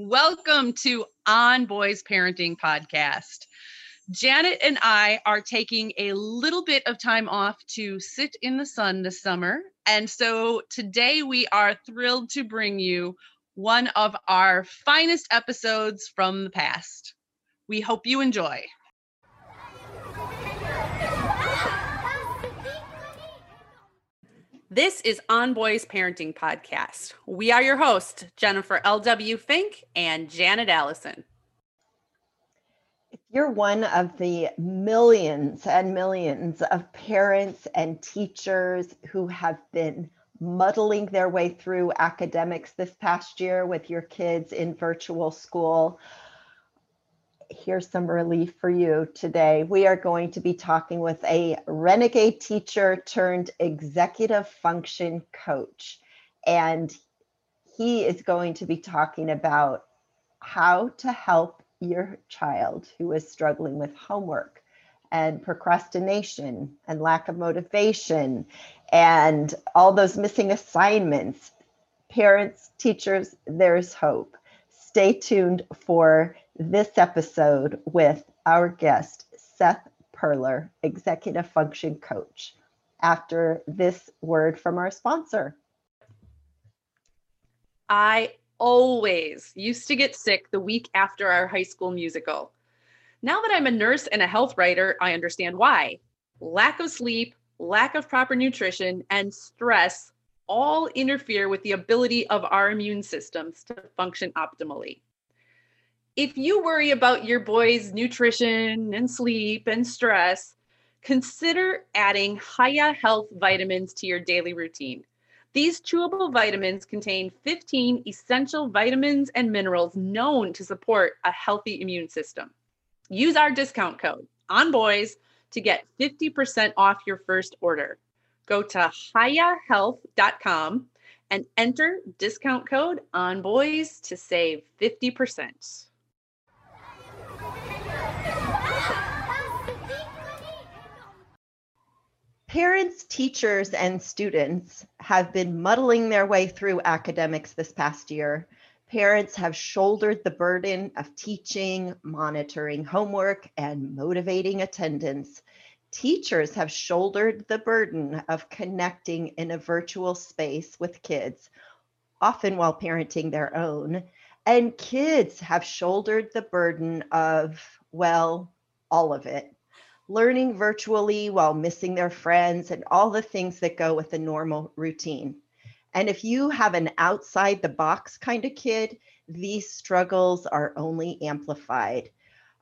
Welcome to On Boys Parenting Podcast. Janet and I are taking a little bit of time off to sit in the sun this summer. And so today we are thrilled to bring you one of our finest episodes from the past. We hope you enjoy. This is On Boys Parenting Podcast. We are your hosts, Jennifer L.W. Fink and Janet Allison. If you're one of the millions and millions of parents and teachers who have been muddling their way through academics this past year with your kids in virtual school, here's some relief for you today. We are going to be talking with a renegade teacher turned executive function coach. And he is going to be talking about how to help your child who is struggling with homework and procrastination and lack of motivation and all those missing assignments. Parents, teachers, there's hope. Stay tuned for this episode with our guest, Seth Perler, Executive Function Coach, after this word from our sponsor. I always used to get sick the week after our high school musical. Now that I'm a nurse and a health writer, I understand why. Lack of sleep, lack of proper nutrition, and stress all interfere with the ability of our immune systems to function optimally if you worry about your boy's nutrition and sleep and stress, consider adding Hiya Health vitamins to your daily routine. These chewable vitamins contain 15 essential vitamins and minerals known to support a healthy immune system. Use our discount code on boys to get 50% off your first order. Go to hiyahealth.com and enter discount code on boys to save 50%. Parents, teachers, and students have been muddling their way through academics this past year. Parents have shouldered the burden of teaching, monitoring homework, and motivating attendance. Teachers have shouldered the burden of connecting in a virtual space with kids, often while parenting their own. And kids have shouldered the burden of, well, all of it learning virtually while missing their friends and all the things that go with a normal routine. And if you have an outside the box kind of kid, these struggles are only amplified.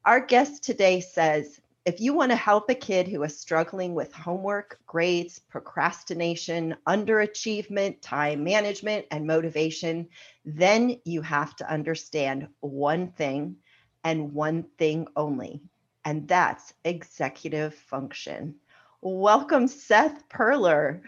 Our guest today says if you want to help a kid who is struggling with homework, grades, procrastination, underachievement, time management, and motivation, then you have to understand one thing and one thing only and that's executive function. Welcome, Seth Perler.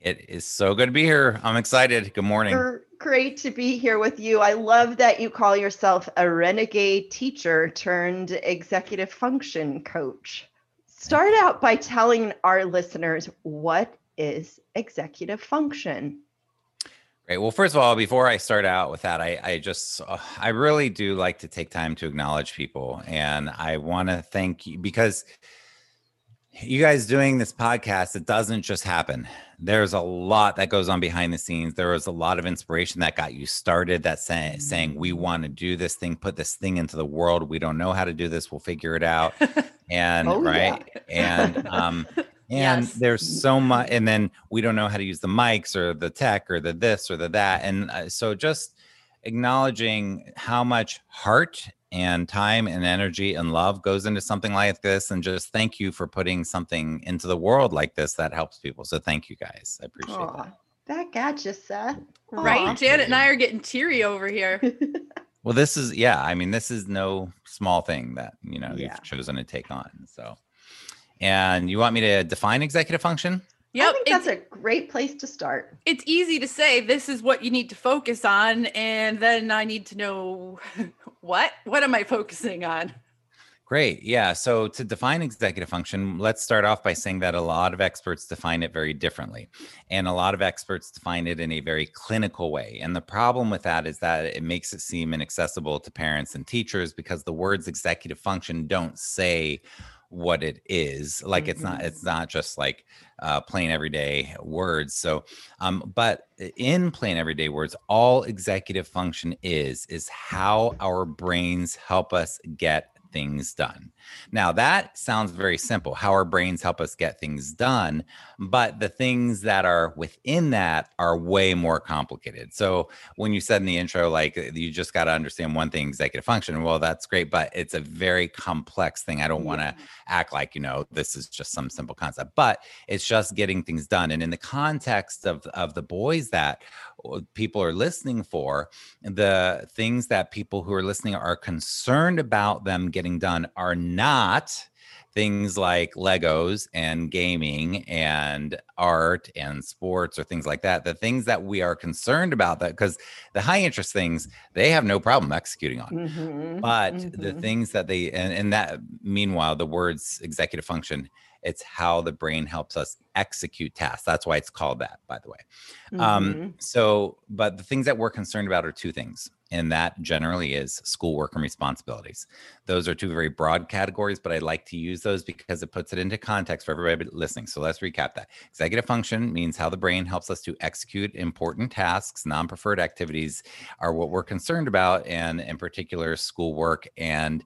It is so good to be here. I'm excited. Good morning. great to be here with you. I love that you call yourself a renegade teacher turned executive function coach. Start out by telling our listeners what is executive function? Great. Well, first of all, before I start out with that, I, I just, uh, I really do like to take time to acknowledge people. And I want to thank you because you guys doing this podcast, it doesn't just happen. There's a lot that goes on behind the scenes. There was a lot of inspiration that got you started that say, saying, we want to do this thing, put this thing into the world. We don't know how to do this. We'll figure it out. And oh, right. Yeah. and um, and yes. there's so much and then we don't know how to use the mics or the tech or the this or the that and uh, so just acknowledging how much heart and time and energy and love goes into something like this. And just thank you for putting something into the world like this that helps people. So thank you guys. I appreciate Aw, that. Back at you, Seth. Right? Janet and I are getting teary over here. Well, this is yeah. I mean, this is no small thing that you know Yeah. you've chosen to take on. So, and you want me to define executive function? Yeah. I Yep. think that's a great place to start. it's easy to say this is what you need to focus on. And then I need to know what? What am I focusing on? Great. Yeah. So to define executive function, let's start off by saying that a lot of experts define it very differently. And a lot of experts define it in a very clinical way. And the problem with that is that it makes it seem inaccessible to parents and teachers because the words executive function don't say what it is like it's not it's not just like uh, plain everyday words so um but in plain everyday words all executive function is is how our brains help us get things done now that sounds very simple how our brains help us get things done but the things that are within that are way more complicated. So when you said in the intro like you just got to understand one thing executive function well that's great but it's a very complex thing. I don't want to act like you know this is just some simple concept but it's just getting things done. And in the context of of the boys that uh, people are listening for the things that people who are listening are concerned about them getting done are not things like legos and gaming and art and sports or things like that the things that we are concerned about that because the high interest things they have no problem executing on Mhm, but the mhm. things that they and, and that meanwhile the words executive function it's how the brain helps us execute tasks. That's why it's called that by the way. Um Mhm. so but the things that we're concerned about are two things and that generally is schoolwork and responsibilities. Those are two very broad categories but i like to use those because it puts it into context for everybody listening. So let's recap that. Executive function means how the brain helps us to execute important tasks. Non-preferred activities are what we're concerned about and in particular schoolwork and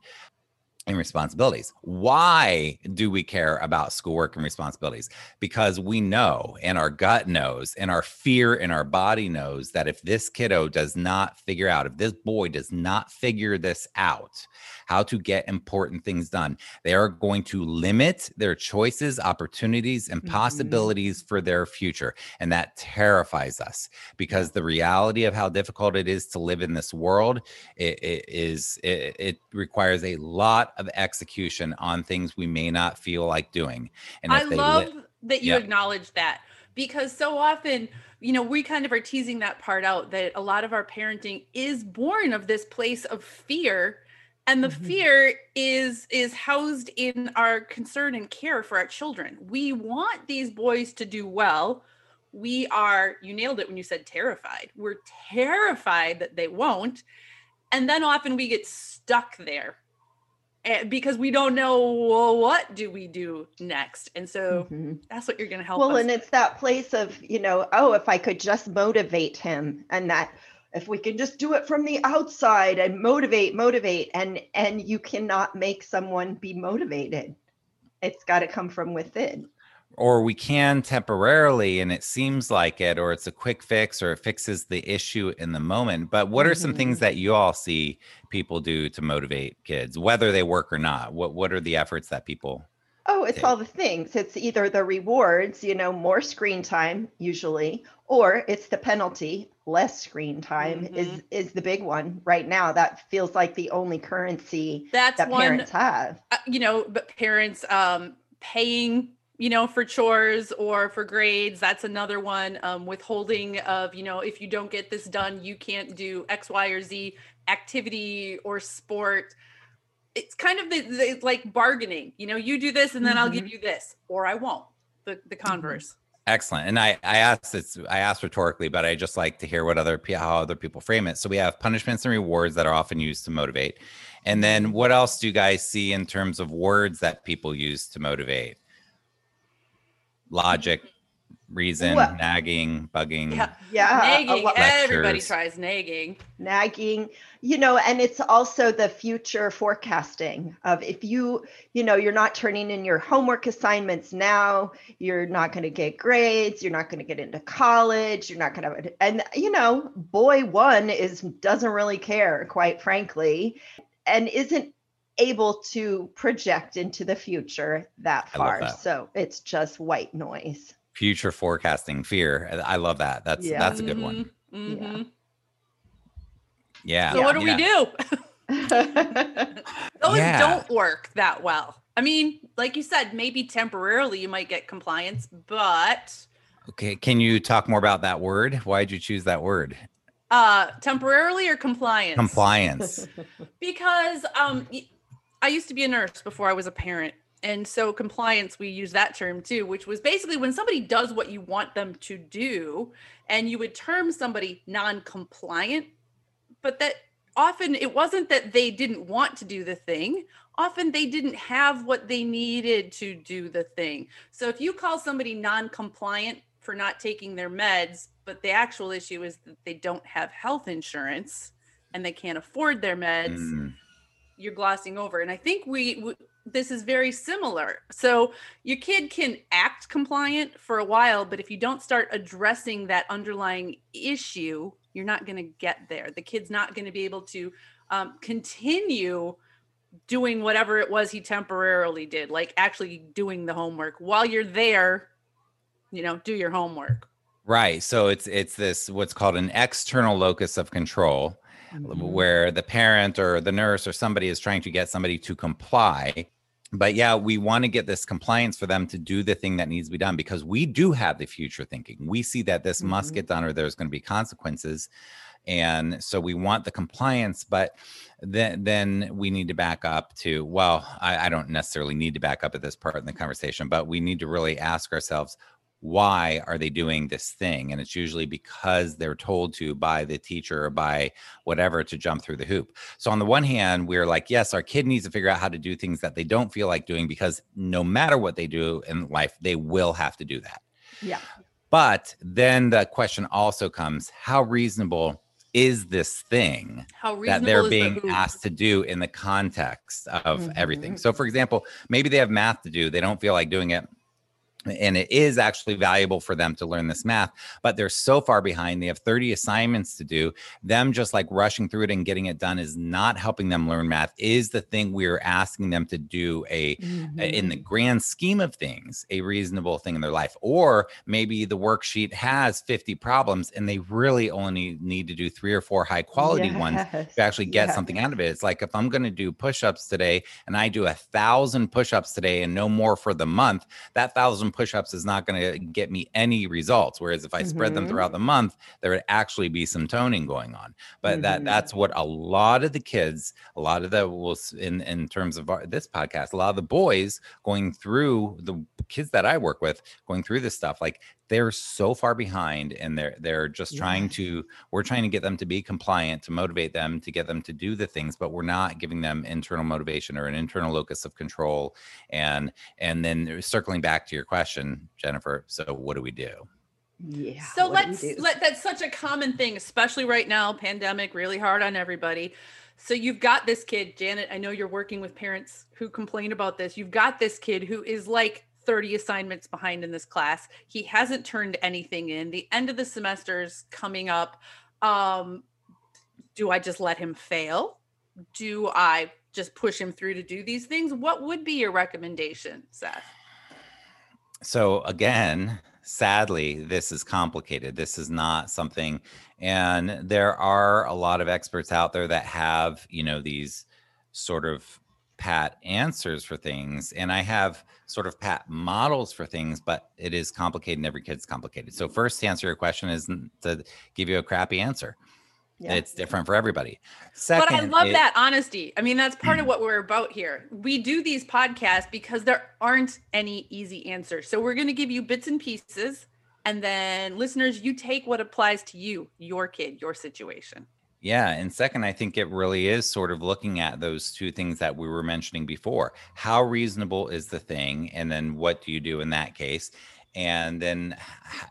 and responsibilities. Why do we care about schoolwork and responsibilities? Because we know, and our gut knows, and our fear in our body knows that if this kiddo does not figure out, if this boy does not figure this out, how to get important things done, they are going to limit their choices, opportunities, and Mhm. possibilities for their future. And that terrifies us because the reality of how difficult it is to live in this world it, it is it, it requires a lot of execution on things we may not feel like doing and I if they love li- that you Yeah. acknowledge that because so often, you know, we kind of are teasing that part out that a lot of our parenting is born of this place of fear and the Mhm. fear is is housed in our concern and care for our children. We want these boys to do well. We are you nailed it when you said terrified. We're terrified that they won't. And then often we get stuck there because we don't know well, what do we do next? And so Mhm. that's what you're going to help well us and it's that place of you know oh if i could just motivate him and that if we can just do it from the outside and motivate motivate and and you cannot make someone be motivated. It's got to come from within or we can temporarily and it seems like it or it's a quick fix or it fixes the issue in the moment but what are some things Mhm. that you all see people do to motivate kids whether they work or not what what are the efforts that people oh it's Okay. all the things it's either the rewards you know more screen time usually or it's the penalty less screen time is is the big one right now that feels like the only currency that's that one parents have uh, you know but parents um paying you know for chores or for grades that's another one um withholding of you know if you don't get this done you can't do x y or z activity or sport it's kind of the, the it's like bargaining you know you do this and then i'll give Mhm. you this or i won't the the converse Excellent. And I, I asked it's I asked rhetorically, but I just like to hear what other how other people frame it. So we have punishments and rewards that are often used to motivate. And then what else do you guys see in terms of words that people use to motivate? Logic, reason, Well- nagging, bugging. yeah yeah nagging. lot- everybody tries nagging. Nagging you know and it's also the future forecasting of if you you know you're not turning in your homework assignments now you're not going to get grades you're not going to get into college you're not going to and you know boy one is doesn't really care quite frankly. And isn't able to project into the future that far. that. So it's just white noise. Future forecasting fear. I I love that. That's Yeah. that's a good one. Mhm, mhm. Yeah. So what do yeah. we do? Those Yeah. don't work that well. I mean, like you said, maybe temporarily you might get compliance, but Okay. Can you talk more about that word? Why did you choose that word? uh temporarily or compliance? Compliance. because um y- I used to be a nurse before I was a parent. And so compliance, we use that term too, which was basically when somebody does what you want them to do, and you would term somebody non-compliant, but that often it wasn't that they didn't want to do the thing. Often they didn't have what they needed to do the thing. So if you call somebody non-compliant for not taking their meds, but the actual issue is that they don't have health insurance and they can't afford their meds, Mm, you're glossing over and i think we w- this is very similar so your kid can act compliant for a while but if you don't start addressing that underlying issue you're not going to get there the kid's not going to be able to um, continue doing whatever it was he temporarily did like actually doing the homework while you're there you know do your homework Right. So it's it's this what's called an external locus of control. Mhm. where the parent or the nurse or somebody is trying to get somebody to comply. But yeah, we want to get this compliance for them to do the thing that needs to be done because we do have the future thinking. We see that this must Mhm. get done or there's going to be consequences. And so we want the compliance, but then then we need to back up to, well, I, I don't necessarily need to back up at this part in the conversation, but we need to really ask ourselves, why are they doing this thing? And it's usually because they're told to by the teacher or by whatever to jump through the hoop. So on the one hand, we're like, yes, our kid needs to figure out how to do things that they don't feel like doing because no matter what they do in life, they will have to do that. Yeah. But then the question also comes, how reasonable is this thing how that they're is the being asked to do in the context of everything? Mhm. So for example, maybe they have math to do, they don't feel like doing it and it is actually valuable for them to learn this math but they're so far behind they have 30 assignments to do them just like rushing through it and getting it done is not helping them learn math is the thing we're asking them to do a mm-hmm. in the grand scheme of things a reasonable thing in their life or maybe the worksheet has 50 problems and they really only need to do three or four high quality ones to actually get yes. something out of it. It's like if I'm going to do push-ups today and I do a thousand push-ups today and no more for the month, that thousand push-ups is not going to get me any results. Whereas if I spread them Mhm. throughout the month, there would actually be some toning going on. But that Mhm. that's what a lot of the kids, a lot of the will in in terms of our, this podcast, a lot of the boys going through the kids that I work with going through this stuff, like they're so far behind and they're they're just trying to we're trying to get them to be compliant to motivate them to get them to do the things but we're not giving them internal motivation or an internal locus of control and and then circling back to your question jennifer so what do we do Yeah. So what do we let's let that's such a common thing, especially right now, pandemic, really hard on everybody. So you've got this kid, Janet. I know you're working with parents who complain about this. You've got this kid who is like 30 assignments behind in this class. He hasn't turned anything in. The end of the semester's coming up. Um, do I just let him fail? Do I just push him through to do these things? What would be your recommendation, Seth? so again sadly this is complicated this is not something and there are a lot of experts out there that have you know these sort of pat answers for things and i have sort of pat models for things but it is complicated and every kid's complicated so first to answer your question isn't mm, to give you a crappy answer Yeah. it's different for everybody but I love it- that honesty. I mean, that's part of mm. what we're about here. We do these podcasts because there aren't any easy answers. So we're going to give you bits and pieces. And then, listeners, you take what applies to you, your kid, your situation. Yeah. And second, I think it really is sort of looking at those two things that we were mentioning before. How reasonable is the thing? And then what do you do in that case? And then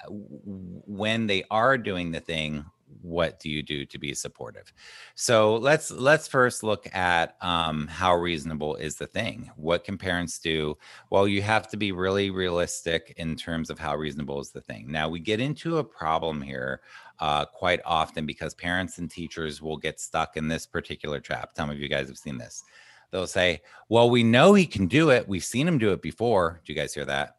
when they are doing the thing, what do you do to be supportive so let's let's first look at um, how reasonable is the thing what can parents do well you have to be really realistic in terms of how reasonable is the thing now we get into a problem here uh, quite often because parents and teachers will get stuck in this particular trap. Some of you guys have seen this. They'll say well we know he can do it. We've seen him do it before. Do you guys hear that?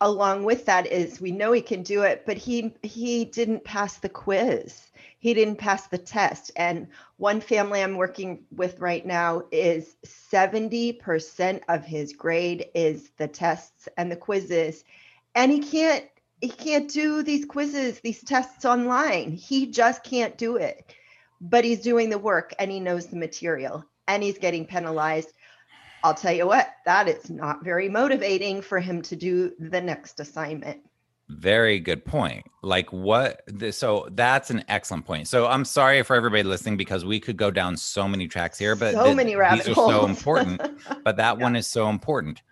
Along with that is we know he can do it but he he didn't pass the quiz. He didn't pass the test. And one family i'm working with right now is 70% of his grade is the tests and the quizzes. And he can't he can't do these quizzes these tests online he just can't do it but he's doing the work and he knows the material and he's getting penalized I'll tell you what, that is not very motivating for him to do the next assignment. Very good point. Like what? So that's an excellent point. So I'm sorry for everybody listening because we could go down so many tracks here, but so many rabbit these holes. are so important. but that yeah. one is so important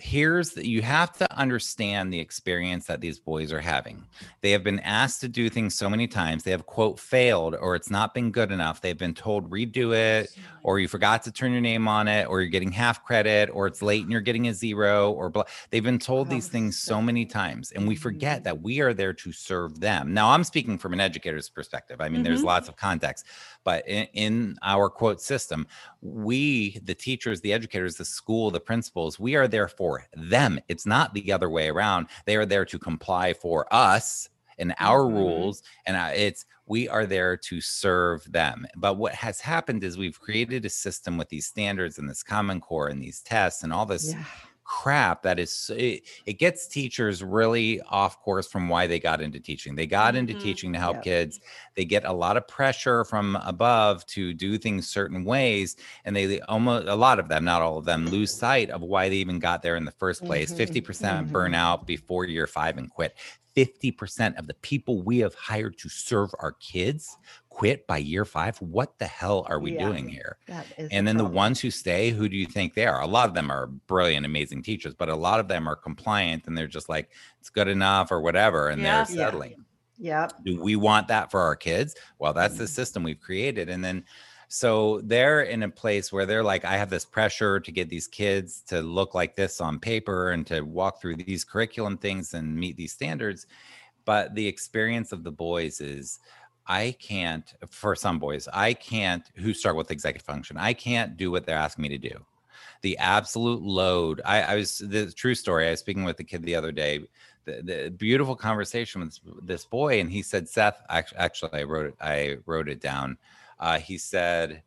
here's that you have to understand the experience that these boys are having. They have been asked to do things so many times. They have quote failed or it's not been good enough. They've been told redo it or you forgot to turn your name on it or you're getting half credit or it's late and you're getting a zero or blah. They've been told these things so many times and we forget mm-hmm. that we are there to serve them. Now I'm speaking from an educator's perspective. I mean, mm-hmm. there's lots of context, but in, in our quote system, we, the teachers, the educators, the school, the principals, we are there for them. It's not the other way around. They are there to comply for us and our mm-hmm. rules and uh, it's we are there to serve them but what has happened is we've created a system with these standards and this common core and these tests and all this yeah crap that is it, it, gets teachers really off course from why they got into teaching they got into mm-hmm. teaching to help yep. kids they get a lot of pressure from above to do things certain ways and they almost a lot of them not all of them lose sight of why they even got there in the first place mm-hmm. 50% mm-hmm. burn out before year five and quit 50% of the people we have hired to serve our kids quit by year five. What the hell are we yeah, doing here? And then the ones who stay, who do you think they are? A lot of them are brilliant, amazing teachers, but a lot of them are compliant and they're just like, it's good enough or whatever. And yeah. they're settling. Yeah. Do we want that for our kids? Well, that's the mm-hmm. system we've created. And then so they're in a place where they're like, I have this pressure to get these kids to look like this on paper and to walk through these curriculum things and meet these standards. But the experience of the boys is, I can't, for some boys, I can't, who struggle with executive function, I can't do what they're asking me to do. The absolute load. I, I was, the true story, I was speaking with the kid the other day, the, the beautiful conversation with this, boy. And he said, Seth, actually, I wrote it, I wrote it down uh, he said,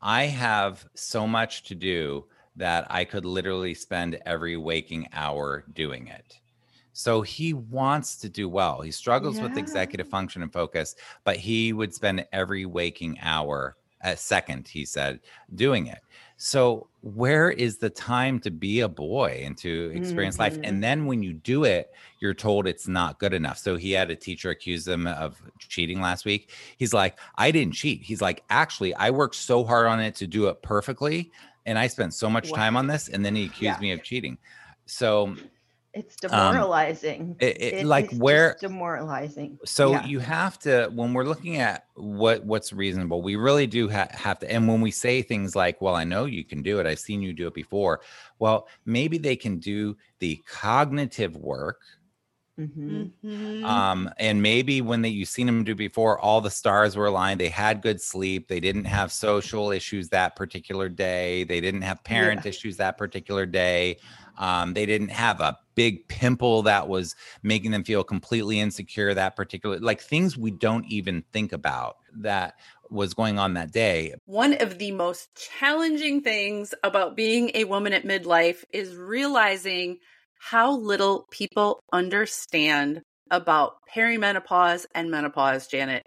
I have so much to do that I could literally spend every waking hour doing it. So he wants to do well. He struggles yeah. with executive function and focus, but he would spend every waking hour, a second, he said, doing it. So, where is the time to be a boy and to experience mm-hmm. life? And then when you do it, you're told it's not good enough. So, he had a teacher accuse him of cheating last week. He's like, I didn't cheat. He's like, actually, I worked so hard on it to do it perfectly. And I spent so much wow. time on this. And then he accused yeah. me of cheating. So, it's demoralizing. Um, it, it, it, like where demoralizing. So yeah. you have to when we're looking at what what's reasonable, we really do ha- have to. And when we say things like, "Well, I know you can do it. I've seen you do it before." Well, maybe they can do the cognitive work. Mm-hmm. mm-hmm. Um, and maybe when they, you've seen them do before, all the stars were aligned. They had good sleep. They didn't have social issues that particular day. They didn't have parent yeah. issues that particular day. Um, they didn't have a big pimple that was making them feel completely insecure that particular like things we don't even think about that was going on that day. One of the most challenging things about being a woman at midlife is realizing how little people understand about perimenopause and menopause, Janet.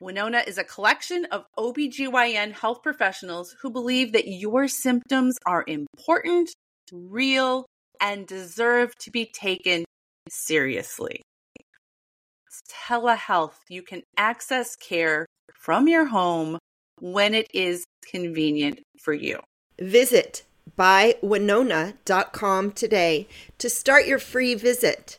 Winona is a collection of OBGYN health professionals who believe that your symptoms are important, real, and deserve to be taken seriously. It's telehealth. You can access care from your home when it is convenient for you. Visit bywinona.com today to start your free visit.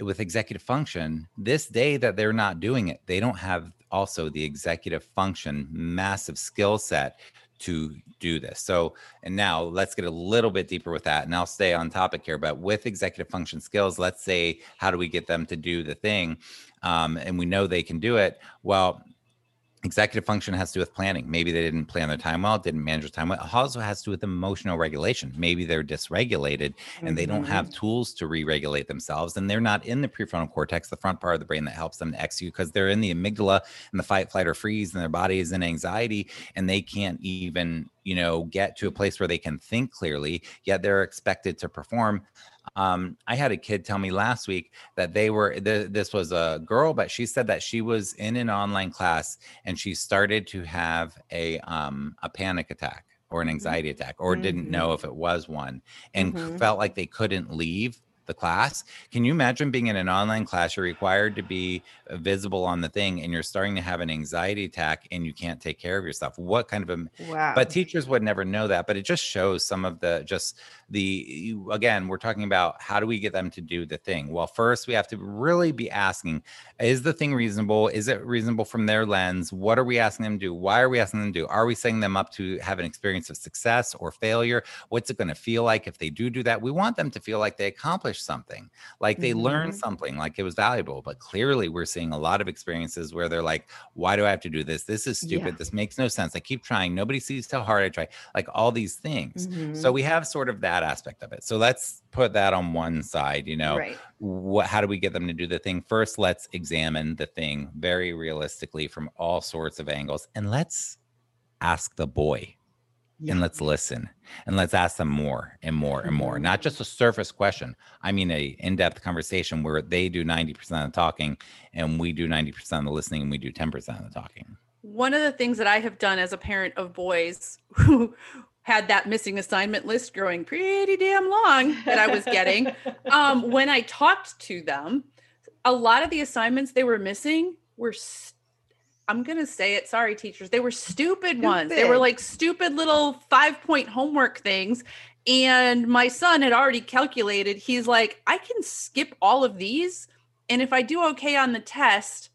with executive function, this day that they're not doing it, they don't have also the executive function massive skill set to do this. So, and now let's get a little bit deeper with that. And I'll stay on topic here, but with executive function skills, let's say, how do we get them to do the thing? Um, and we know they can do it. Well, executive function has to do with planning. Maybe they didn't plan their time well, didn't manage their time well. It also has to do with emotional regulation. Maybe they're dysregulated and mm-hmm. they don't have mm-hmm. tools to re-regulate themselves, and they're not in the prefrontal cortex, the front part of the brain that helps them to execute, because they're in the amygdala and the fight, flight, or freeze, and their body is in anxiety, and they can't even you know get to a place where they can think clearly. Yet they're expected to perform um, I had a kid tell me last week that they were th- this was a girl, but she said that she was in an online class and she started to have a um, a panic attack or an mm-hmm. anxiety attack or mm-hmm. didn't know if it was one and mm-hmm. felt like they couldn't leave the class. Can you imagine being in an online class? You're required to be uh, visible on the thing, and you're starting to have an anxiety attack, and you can't take care of yourself. What kind of a wow? But teachers would never know that. But it just shows some of the just the again. We're talking about how do we get them to do the thing. Well, first we have to really be asking: Is the thing reasonable? Is it reasonable from their lens? What are we asking them to do? Why are we asking them to do? Are we setting them up to have an experience of success or failure? What's it going to feel like if they do do that? We want them to feel like they accomplished something, like they mm-hmm. learned something, like it was valuable. But clearly, we're seeing a lot of experiences where they're like, why do I have to do this? This is stupid. Yeah. This makes no sense. I keep trying. Nobody sees how hard I try, like all these things. Mm-hmm. So we have sort of that aspect of it. So let's put that on one side, you know, right. what, how do we get them to do the thing? First, let's examine the thing very realistically from all sorts of angles and let's ask the boy yeah. and let's listen and let's ask them more and more and more. Not just a surface question. I mean a in-depth conversation where they do 90% of the talking and we do 90% of the listening and we do 10% of the talking. One of the things that i have done as a parent of boys who had that missing assignment list growing pretty damn long that i was getting um, when i talked to them a lot of the assignments they were missing were st- I'm gonna say it. Sorry, teachers. They were stupid, stupid. ones. They were like stupid little five point homework things. And my son had already calculated. He's like, I can skip all of these, and if I do okay on the test,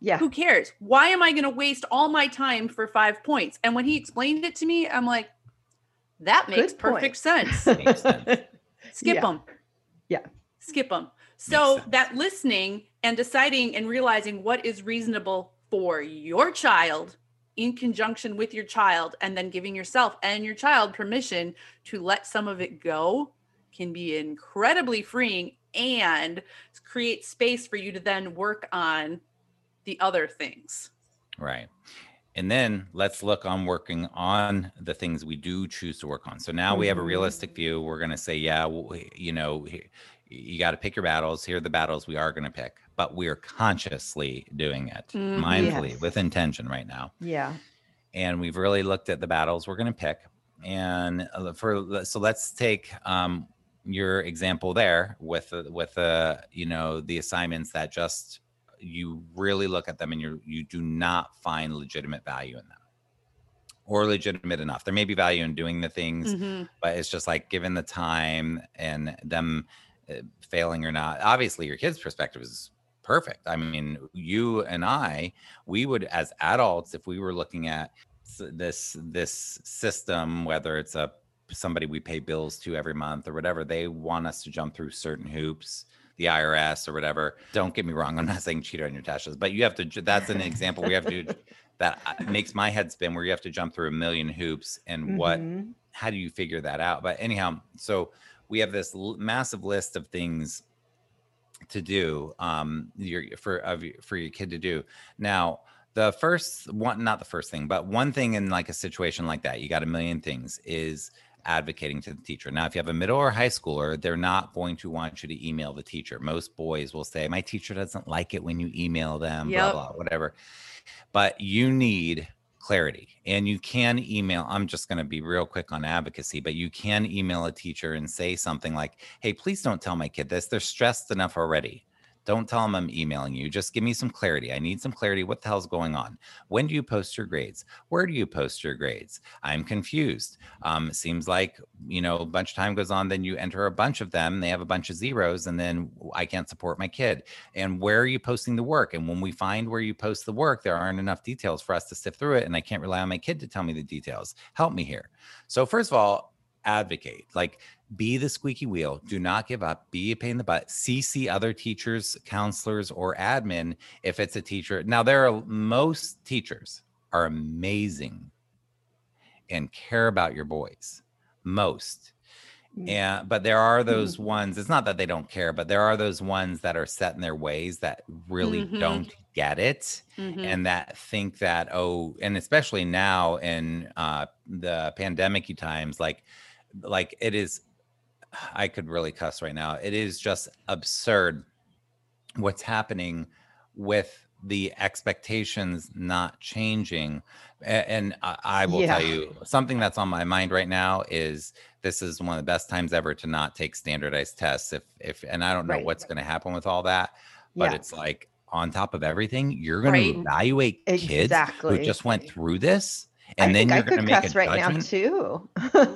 yeah, who cares? Why am I going to waste all my time for five points? And when he explained it to me, I'm like, that makes Good perfect sense. Skip yeah. them. Yeah. Skip them. So that listening and deciding and realizing what is reasonable for your child in conjunction with your child and then giving yourself and your child permission to let some of it go can be incredibly freeing and create space for you to then work on the other things. Right. And then let's look on working on the things we do choose to work on. So now mm-hmm. we have a realistic mm-hmm. view. We're going to say, yeah, well, you know, you got to pick your battles. Here are the battles we are going to pick, but we're consciously doing it Mhm. mindfully Yes. with intention right now. Yeah. And we've really looked at the battles we're going to pick. And uh, for so let's take um, your example there with the- with the you know the assignments that just you really look at them and you you do not find legitimate value in them or legitimate enough. There may be value in doing the things, Mhm. but it's just like given the time and them uh, failing or not obviously your kid's perspective is perfect i mean you and i we would as adults if we were looking at this this system whether it's a somebody we pay bills to every month or whatever they want us to jump through certain hoops the irs or whatever don't get me wrong i'm not saying cheat on your taxes but you have to that's an example we have to that uh, makes my head spin where you have to jump through a million hoops and what Mhm. how do you figure that out? But anyhow, so we have this l- massive list of things to do um your for of for your kid to do. Now, the first one not the first thing, but one thing in like a situation like that, you got a million things is advocating to the teacher. Now, if you have a middle or high schooler, they're not going to want you to email the teacher. Most boys will say, "My teacher doesn't like it when you email them, Yep. blah blah, whatever." But you need clarity and you can email i'm just going to be real quick on advocacy but you can email a teacher and say something like hey please don't tell my kid this they're stressed enough already don't tell them i'm emailing you just give me some clarity i need some clarity what the hell's going on? When do you post your grades? Where do you post your grades? I'm confused um, seems like you know a bunch of time goes on then you enter a bunch of them they have a bunch of zeros and then i can't support my kid. And where are you posting the work? And when we find where you post the work there aren't enough details for us to sift through it and i can't rely on my kid to tell me the details. Help me here. So first of all advocate like be the squeaky wheel do not give up be a pain in the butt cc other teachers counselors or admin if it's a teacher now there are most teachers are amazing and care about your boys most Mm. and but there are those ones it's not that they don't care but there are those ones that are set in their ways that really Mhm. don't get it Mhm. and that think that oh and especially now in uh the pandemic times like like it is i could really cuss right now it is just absurd what's happening with the expectations not changing and i, will tell you something that's on my mind right now is this is one of the best times ever to not take standardized tests if if and i don't know Right. what's going to happen with all that but Yeah. it's like on top of everything you're going Right. to evaluate kids Exactly. who just went through this and I then you're I going to could make cuss a right now judgment too.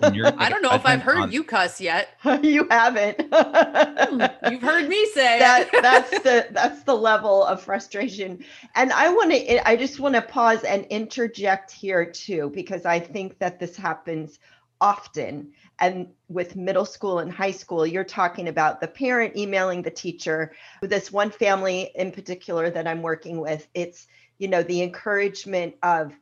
and you're gonna I don't know if I've heard on- you cuss yet. you haven't. Hmm, you've heard me say that that's the that's the level of frustration and i want to i just want to pause and interject here too because i think that this happens often and with middle school and high school you're talking about the parent emailing the teacher with this one family in particular that i'm working with it's you know the encouragement of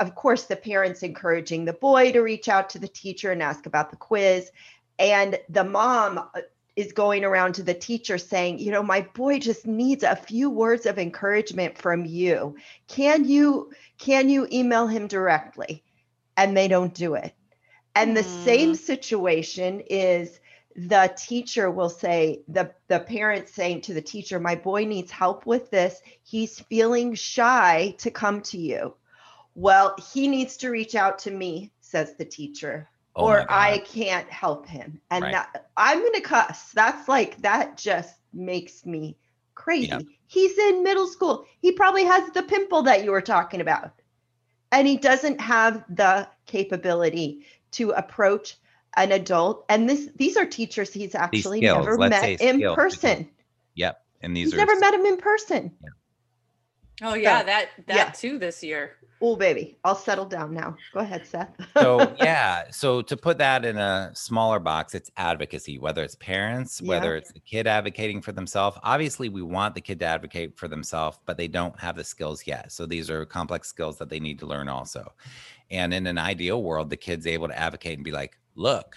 of course the parents encouraging the boy to reach out to the teacher and ask about the quiz and the mom uh, is going around to the teacher saying, you know, my boy just needs a few words of encouragement from you. Can you can you email him directly? And they don't do it. And the same situation is the teacher will say the the parent saying to the teacher, my boy needs help with this. He's feeling shy to come to you. Well, he needs to reach out to me, says the teacher Oh or I can't help him. And Right. that I'm gonna cuss. That's like that just makes me crazy. Yep. He's in middle school. He probably has the pimple that you were talking about. And he doesn't have the capability to approach an adult. And this these are teachers he's actually never met in person. yep and these He's are never met him in person. Oh yeah, So, that that yeah. too this year. Oh baby, I'll settle down now. Go ahead, Seth. so yeah so to put that in a smaller box it's advocacy whether it's parents Yeah. whether it's the kid advocating for themselves obviously we want the kid to advocate for themselves but they don't have the skills yet so these are complex skills that they need to learn also and in an ideal world the kid's able to advocate and be like look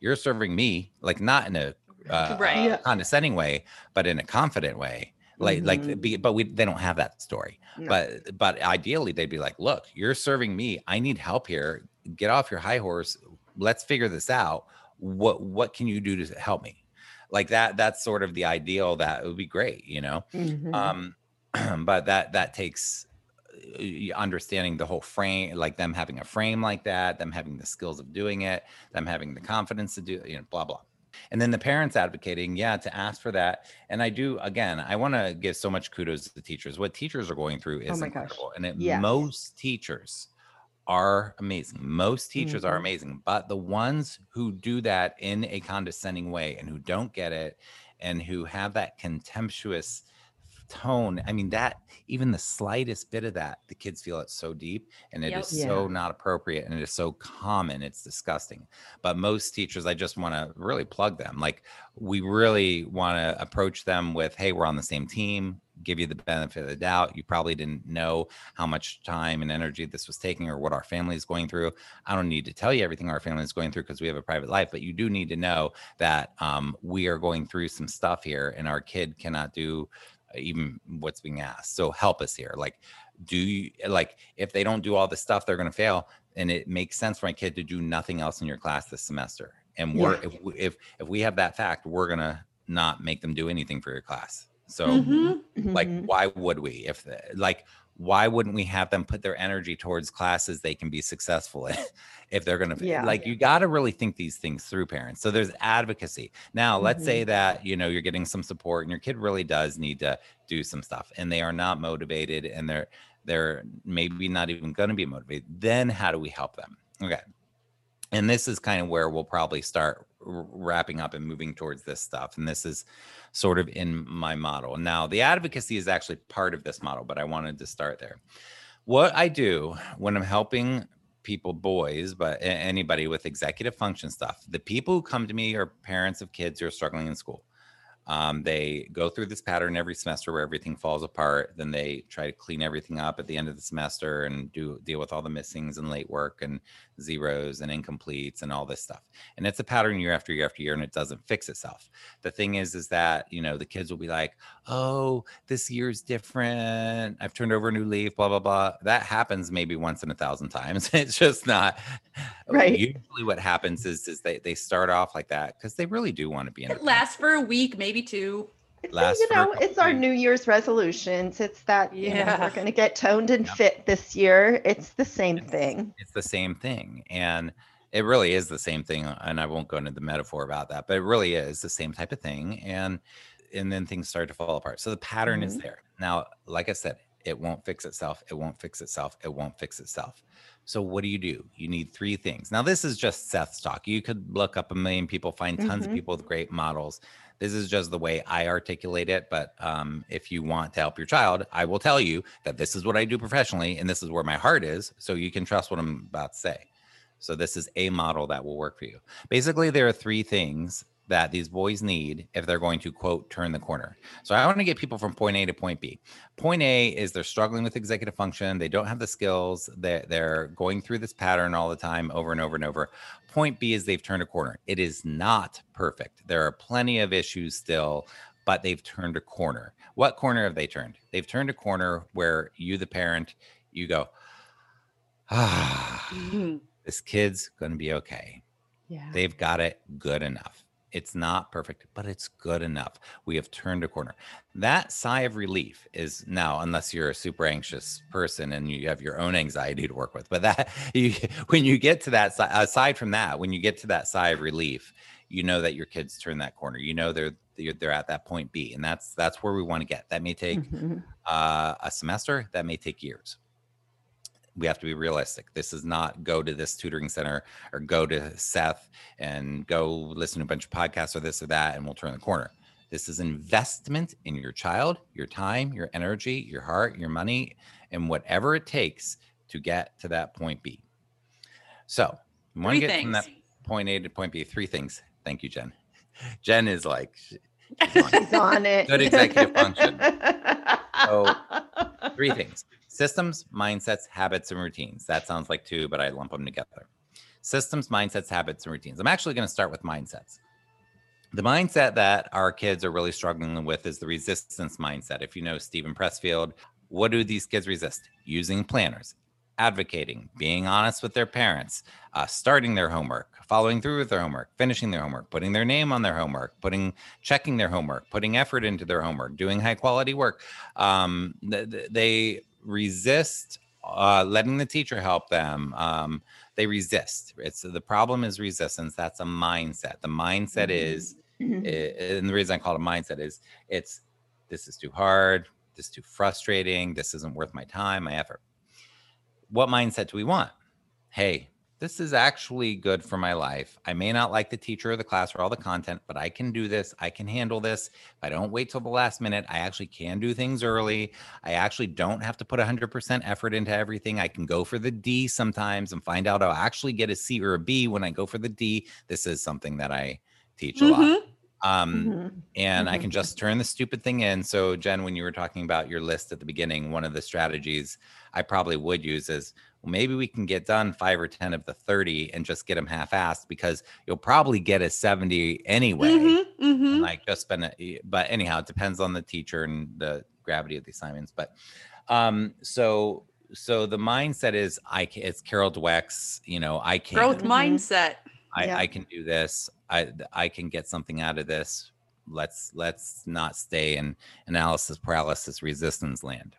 you're serving me like not in a uh, Right. uh, Yeah. condescending way but in a confident way like like Mhm. be, but we they don't have that story. No. but but ideally they'd be like look you're serving me. I need help here. Get off your high horse. Let's figure this out. What what can you do to help me? Like that that's sort of the ideal that would be great you know? Mhm. um but that that takes uh, understanding the whole frame like them having a frame like that them having the skills of doing it them having the confidence to do you know blah blah and then the parents advocating yeah to ask for that and i do again i want to give so much kudos to the teachers what teachers are going through is Oh my gosh. incredible and it, Yes. most teachers are amazing most teachers are Mhm. amazing but the ones who do that in a condescending way and who don't get it and who have that contemptuous tone i mean that even the slightest bit of that the kids feel it so deep and it is Yep. so Yeah. not appropriate and it is so common it's disgusting but most teachers i just want to really plug them like we really want to approach them with hey we're on the same team give you the benefit of the doubt you probably didn't know how much time and energy this was taking or what our family is going through i don't need to tell you everything our family is going through because we have a private life but you do need to know that um, we are going through some stuff here and our kid cannot do even what's being asked so help us here like do you like if they don't do all the stuff they're going to fail and it makes sense for my kid to do nothing else in your class this semester and we're Yeah. if, we- if if we have that fact we're going to not make them do anything for your class so Mhm. like Mhm. why would we if the, like why wouldn't we have them put their energy towards classes they can be successful in if they're going to Yeah. like you got to really think these things through parents. So there's advocacy. Now let's say mm-hmm. that you know you're getting some support and your kid really does need to do some stuff and they are not motivated and they're they're maybe not even going to be motivated then how do we help them? Okay. And this is kind of where we'll probably start wrapping up and moving towards this stuff and this is sort of in my model. Now the advocacy is actually part of this model but i wanted to start there. What i do when i'm helping people boys but anybody with executive function stuff the people who come to me are parents of kids who are struggling in school um, they go through this pattern every semester where everything falls apart. Then they try to clean everything up at the end of the semester and do deal with all the missings and late work and zeros and incompletes and all this stuff. And it's a pattern year after year after year, and it doesn't fix itself. The thing is, is that you know the kids will be like, "Oh, this year's different. I've turned over a new leaf." Blah blah blah. That happens maybe once in a thousand times. It's just not Right. Usually, what happens is is they they start off like that because they really do want to be in. It lasts for a week, maybe two. Last you know, it's our. New Year's resolutions. It's that you know, Yeah. we're going to get toned and Yeah. fit this year. It's the same It's- thing. It's the same thing. And it really is the same thing. And I won't go into the metaphor about that, but it really is the same type of thing. And and then things start to fall apart. So the pattern is there. Now, like I said, it won't fix itself. It won't fix itself. It won't fix itself. So what do you do? You need three things. Now, this is just Seth's talk. You could look up a million people, find tons of Mhm. people with great models. This is just the way I articulate it. But um, if you want to help your child, I will tell you that this is what I do professionally, and this is where my heart is. So you can trust what I'm about to say. So this is a model that will work for you. Basically, there are three things that these boys need if they're going to quote turn the corner. So I want to get people from point A to point B. Point A is they're struggling with executive function, they don't have the skills, they they're going through this pattern all the time over and over and over. Point B is they've turned a corner. It is not perfect. There are plenty of issues still, but they've turned a corner. What corner have they turned? They've turned a corner where you the parent, you go, "Ah, Mhm. this kid's going to be okay." Yeah. They've got it good enough. It's not perfect, but it's good enough. We have turned a corner. That sigh of relief is now, unless you're a super anxious person and you have your own anxiety to work with. But that you, when you get to that, si- aside from that, when you get to that sigh of relief, you know that your kids turn that corner. You know they're they're, they're at that point B, and that's that's where we want to get. That may take Mhm. uh, a semester. That may take years. We have to be realistic. This is not go to this tutoring center or go to Seth and go listen to a bunch of podcasts or this or that, and we'll turn the corner. This is investment in your child, your time, your energy, your heart, your money, and whatever it takes to get to that point B. So, you want to Three get from that point A to point B. Three things. Thank you, Jen. Jen is like, she's on it. On it. Good executive function. So, three things systems, mindsets, habits, and routines. That sounds like two, but I lump them together. Systems, mindsets, habits, and routines. I'm actually going to start with mindsets. The mindset that our kids are really struggling with is the resistance mindset. If you know Steven Pressfield, what do these kids resist? Using planners. advocating, being honest with their parents, uh, starting their homework, following through with their homework, finishing their homework, putting their name on their homework, putting checking their homework, putting effort into their homework, doing high quality work. Um, th- th- they resist uh, letting the teacher help them. Um, they resist. It's the problem is resistance. That's a mindset. The mindset is, Mhm. i- and the reason I call it a mindset is it's this is too hard, this is too frustrating, this isn't worth my time, my effort. What mindset do we want? Hey, this is actually good for my life. I may not like the teacher or the class or all the content, but I can do this. I can handle this. If I don't wait till the last minute, I actually can do things early. I actually don't have to put 100% effort into everything. I can go for the D sometimes and find out I'll actually get a C or a B when I go for the D. This is something that I teach a lot. Mhm. Um, Mhm. and I Mhm. can just turn the stupid thing in. So, Jen, when you were talking about your list at the beginning, one of the strategies I probably would use is well, maybe we can get done five or 10 of the 30 and just get them half assed because you'll probably get a 70 anyway. Mhm, and, mhm. Like, just spend it. But anyhow, it depends on the teacher and the gravity of the assignments. But um, so, so the mindset is I can, it's Carol Dweck's, you know, I can Growth Mhm. mindset. I, Yeah. I can do this. I I can get something out of this. Let's let's not stay in analysis paralysis resistance land.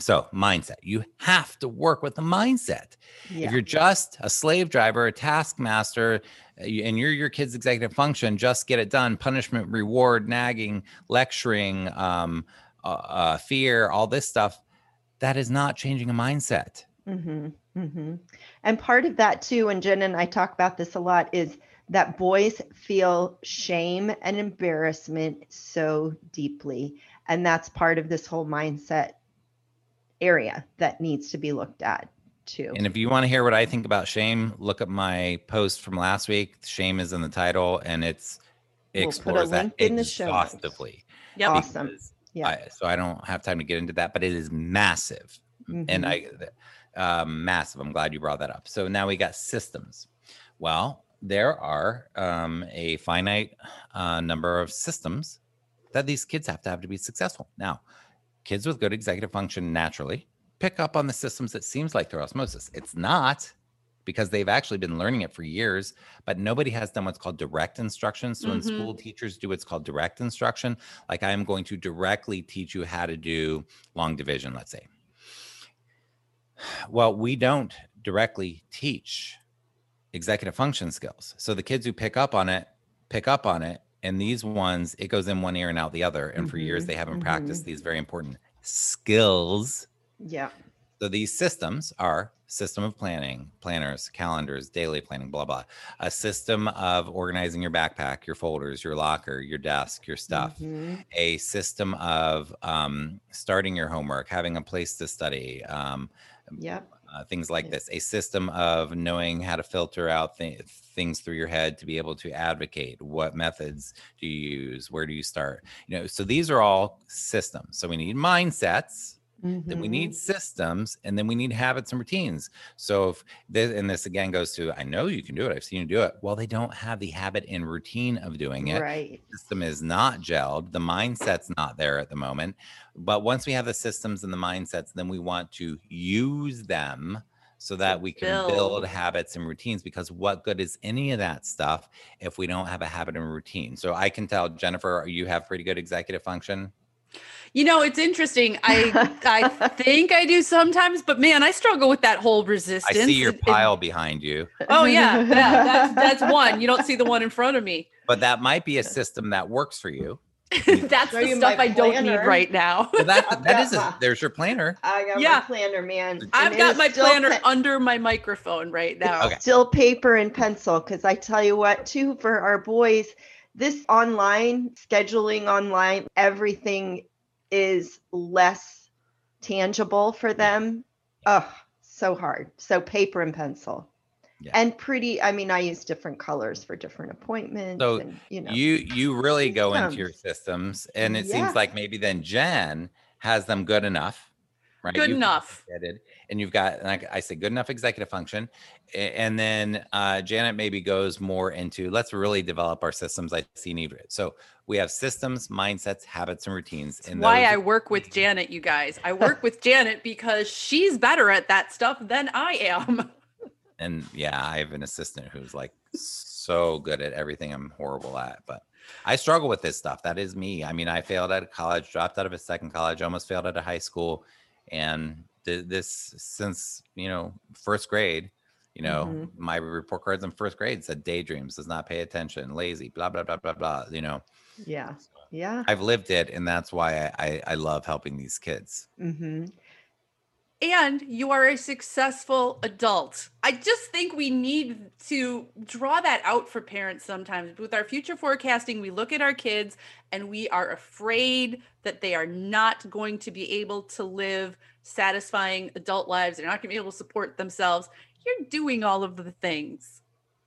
So mindset. You have to work with the mindset. If you're just a slave driver, a taskmaster, uh, and you're your kid's executive function, just get it done. Punishment, reward, nagging, lecturing, um, uh, uh, fear, all this stuff. That is not changing a mindset. hmm hmm And part of that too, and Jen and I talk about this a lot, is that boys feel shame and embarrassment so deeply. And that's part of this whole mindset area that needs to be looked at too. And if you want to hear what I think about shame, look at my post from last week. Shame is in the title, and it's it We'll put a explores that in the show notes. exhaustively. Yep. Awesome. Yeah. I- so I don't have time to get into that, but it is massive, and Mhm. I um, massive. I'm glad you brought that up. So now we got systems. Well, there are um, a finite uh, number of systems that these kids have to have to be successful. Now, kids with good executive function naturally pick up on the systems that seems like through osmosis. It's not because they've actually been learning it for years, but nobody has done what's called direct instruction. So when Mhm. school teachers do what's called direct instruction, like I'm going to directly teach you how to do long division, let's say. Well, we don't directly teach executive function skills. So the kids who pick up on it, pick up on it. And these ones, it goes in one ear and out the other. And for years, Mhm, they haven't mhm. practiced these very important skills. yeah. So these systems are system of planning, planners, calendars, daily planning, blah blah. A system of organizing your backpack, your folders, your locker, your desk, your stuff. Mhm. A system of um, starting your homework, having a place to study, um, Yep. Uh, things like Yeah. this. A system of knowing how to filter out th- things through your head to be able to advocate. What methods do you use? Where do you start? You know, so these are all systems. So we need mindsets then we mm-hmm. need systems and then we need habits and routines. So if this and this again goes to i know you can do it. I've seen you do it. Well they don't have the habit and routine of doing it. Right. system is not gelled. The mindset's not there at the moment. But once we have the systems and the mindsets then we want to use them so that we can build. build. habits and routines because what good is any of that stuff if we don't have a habit and routine? So i can tell jennifer you have pretty good executive function You know, it's interesting. I I think I do sometimes, but man, I struggle with that whole resistance. i see your It- it- pile behind you oh yeah, yeah. That's that's one. You don't see the one in front of me. but that might be a system that works for you. that's Show the you stuff my I don't need right now. Well, that I've that got is a, there's your planner. I got Yeah. my planner, man. and I've it got my planner pe- under my microphone right now. Okay. still paper and pencil because i tell you what too for our boys this online scheduling online everything is less tangible for them oh so hard so paper and pencil Yeah. and pretty i mean i use different colors for different appointments So and you know You you really go into your Systems. systems, and it Yeah. seems like maybe then Jen has them good enough right? Good You've enough. And you've got, and I, I say, good enough executive function. And then uh, Janet maybe goes more into let's really develop our systems. I see need. So we have systems, mindsets, habits, and routines. And why I work with Janet, you guys. I work with Janet because she's better at that stuff than I am. and yeah, I have an assistant who's like so good at everything I'm horrible at, but I struggle with this stuff. That is me. I mean, I failed out of college, dropped out of a second college, almost failed out of high school, and th- this since you know first grade. You know, Mhm. my report cards in first grade said daydreams, does not pay attention, lazy, blah blah blah blah blah. You know, Yeah. Yeah. I've lived it, and that's why I I, I love helping these kids. hmm and you are a successful adult. I just think we need to draw that out for parents sometimes. With our future forecasting, we look at our kids and we are afraid that they are not going to be able to live satisfying adult lives. They're not going to be able to support themselves. You're doing all of the things.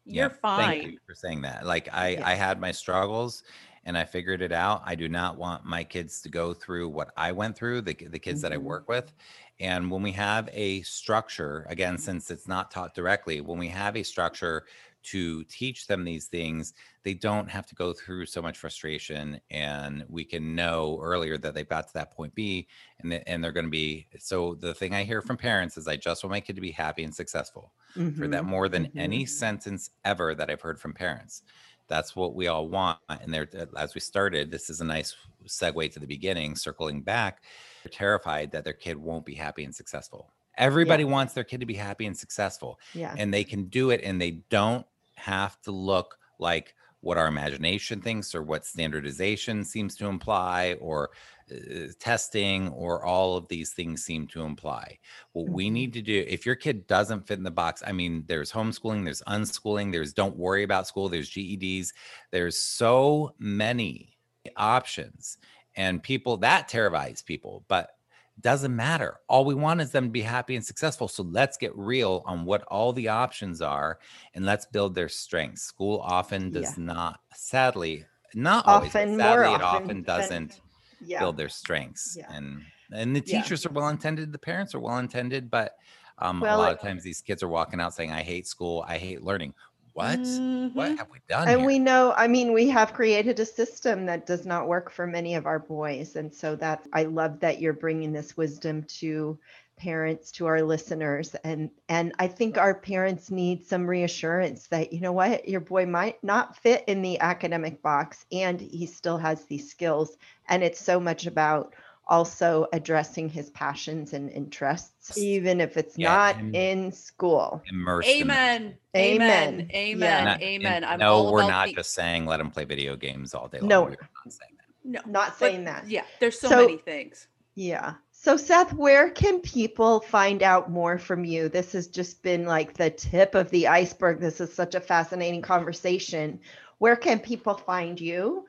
You're Thank fine. you for saying that. Like I, Yeah. I had my struggles and I figured it out. I do not want my kids to go through what I went through, the, the kids that I Mhm. work with. And when we have a structure, again, since it's not taught directly, when we have a structure to teach them these things, they don't have to go through so much frustration. And we can know earlier that they've got to that point B and, th- and they're going to be. So the thing I hear from parents is I just want my kid to be happy and successful for that Mhm. more than Mhm. any sentence ever that I've heard from parents. That's what we all want. And there, as we started, this is a nice segue to the beginning, circling back. They're terrified that their kid won't be happy and successful. Everybody wants their kid to be happy and successful, Yeah. and they can do it, and they don't have to look like what our imagination thinks or what standardization seems to imply or uh, testing or all of these things seem to imply. What we Mhm. need to do, if your kid doesn't fit in the box, I mean, there's homeschooling, there's unschooling, there's don't worry about school, there's GEDs, there's so many options. And people that terrifies people, but doesn't matter. All we want is them to be happy and successful. So let's get real on what all the options are and let's build their strengths. School often does not, sadly, not always, Often, more sadly, it often often doesn't Yeah. build their strengths Yeah. and and the Yeah. teachers are well intended the parents are well intended but um, Well, a lot of times these kids are walking out saying i hate school i hate learning what Mhm. what have we done And here? we know, I mean, we have created a system that does not work for many of our boys. And so that I love that you're bringing this wisdom to parents, to our listeners. And and I think our parents need some reassurance that, you know what, your boy might not fit in the academic box and he still has these skills. And it's so much about also addressing his passions and interests, even if it's Yeah, not and- in school. immersed. Amen. Amen. Amen. Amen. Not- Amen. and I'm no all we're about not the- just saying let him play video games all day long No. we're not saying that no, Not but saying that. Yeah, there's so, So- many things. Yeah. So, Seth, where can people find out more from you? This has just been like the tip of the iceberg. This is such a fascinating conversation. Where can people find you?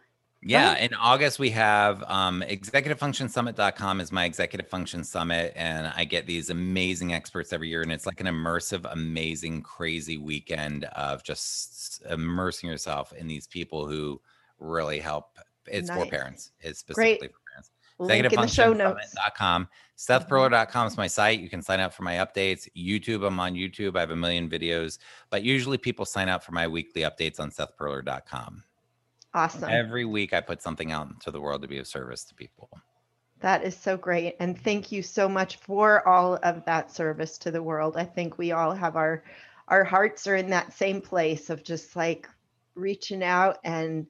Yeah, Right. in August we have um, executivefunctionsummit.com is my executive function summit, and I get these amazing experts every year, and it's like an immersive, amazing, crazy weekend of just immersing yourself in these people who really help. It's for parents. It's Great. specifically for parents. Link in the show notes. ExecutiveFunctionSummit.com. SethPerler.com is my site. You can sign up for my updates. YouTube, I'm on YouTube. I have a million videos, but usually people sign up for my weekly updates on SethPerler.com. Awesome. Every week I put something out into the world to be of service to people. That is so great. And thank you so much for all of that service to the world. I think we all have our our hearts are in that same place of just like reaching out and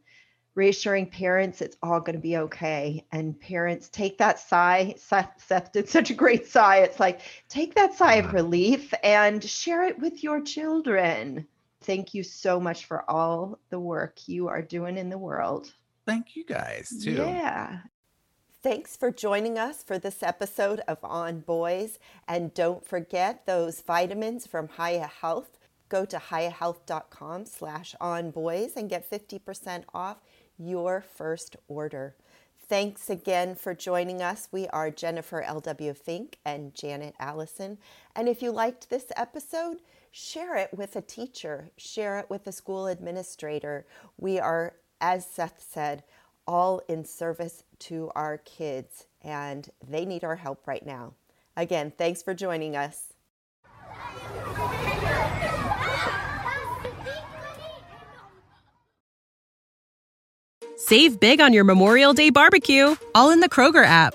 reassuring parents it's all going to be okay. And parents take that sigh. Seth, Seth did such a great sigh. It's like take that sigh of Mhm. relief and share it with your children. Thank you so much for all the work you are doing in the world. Thank you guys too. Yeah. Thanks for joining us for this episode of On Boys. And don't forget those vitamins from Hiya Health. Go to hiyahealth.com slash onboys and get 50% off your first order. Thanks again for joining us. We are Jennifer L.W. Fink and Janet Allison. And if you liked this episode, share it with a teacher, share it with a school administrator. We are, as Seth said, all in service to our kids, and they need our help right now. Again, thanks for joining us. Save big on your Memorial Day barbecue, all in the Kroger app.